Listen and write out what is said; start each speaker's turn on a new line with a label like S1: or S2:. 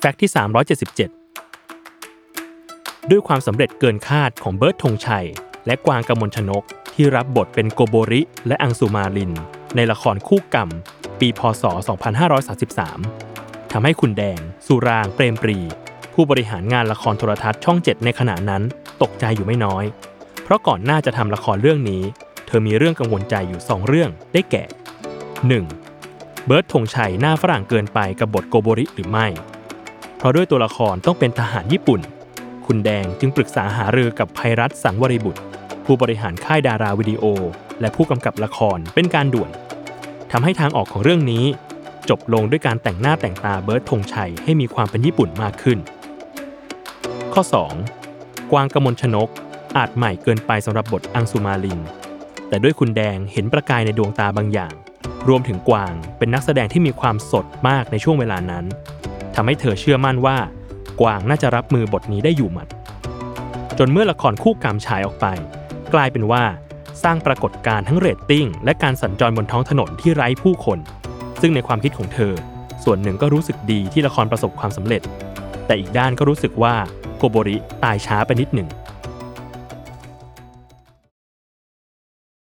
S1: แฟกต์ที่ 377 ด้วยความสำเร็จเกินคาดของเบิร์ตธงชัย และกวางกมลชนก ที่รับบทเป็นโกโบริ และอังสุมาลิน ในละครคู่กรรม ปีพศ 2533 ทำให้คุณแดง สุราง เปรมปรี ผู้บริหารงานละครโทรทัศน์ช่อง 7 ในขณะนั้น ตกใจอยู่ไม่น้อย เพราะก่อนหน้าจะทำละครเรื่องนี้ เธอมีเรื่องกังวลใจอยู่ 2 เรื่องได้แก่ 1. เบิร์ตธงชัยหน้าฝรั่งเกินไปกับบทโกโบริหรือไม่ เพราะด้วยตัวละครต้องเป็นทหารญี่ปุ่น คุณแดงจึงปรึกษาหารือกับภัยรัตสังวริบุตร ผู้บริหารค่ายดาราวิดีโอ และผู้กำกับละครเป็นการด่วนทำให้ทางออกของเรื่องนี้ จบลงด้วยการแต่งหน้าแต่งตาเบิร์ตธงชัยให้มีความเป็นญี่ปุ่นมากขึ้น ข้อ 2. กวางกมลชนก อาจใหม่เกินไปสำหรับบทอังสุมาลิน แต่ด้วยคุณแดงเห็นประกายในดวงตาบางอย่าง รวมถึงกวางเป็นนักแสดงที่มีความสดมากในช่วงเวลานั้น ทำให้เธอเชื่อมั่นว่า กวางน่าจะรับมือบทนี้ได้อยู่หมัด จนเมื่อละครคู่กรรมฉายออกไป กลายเป็นว่าสร้างปรากฏการณ์ทั้งเรตติ้ง และการสัญจรบนท้องถนนที่ไร้ผู้คน ซึ่งในความคิดของเธอ ส่วนหนึ่งก็รู้สึกดีที่ละครประสบความสำเร็จ แต่อีกด้านก็รู้สึกว่าโกโบริตายช้าไปนิดหนึ่ง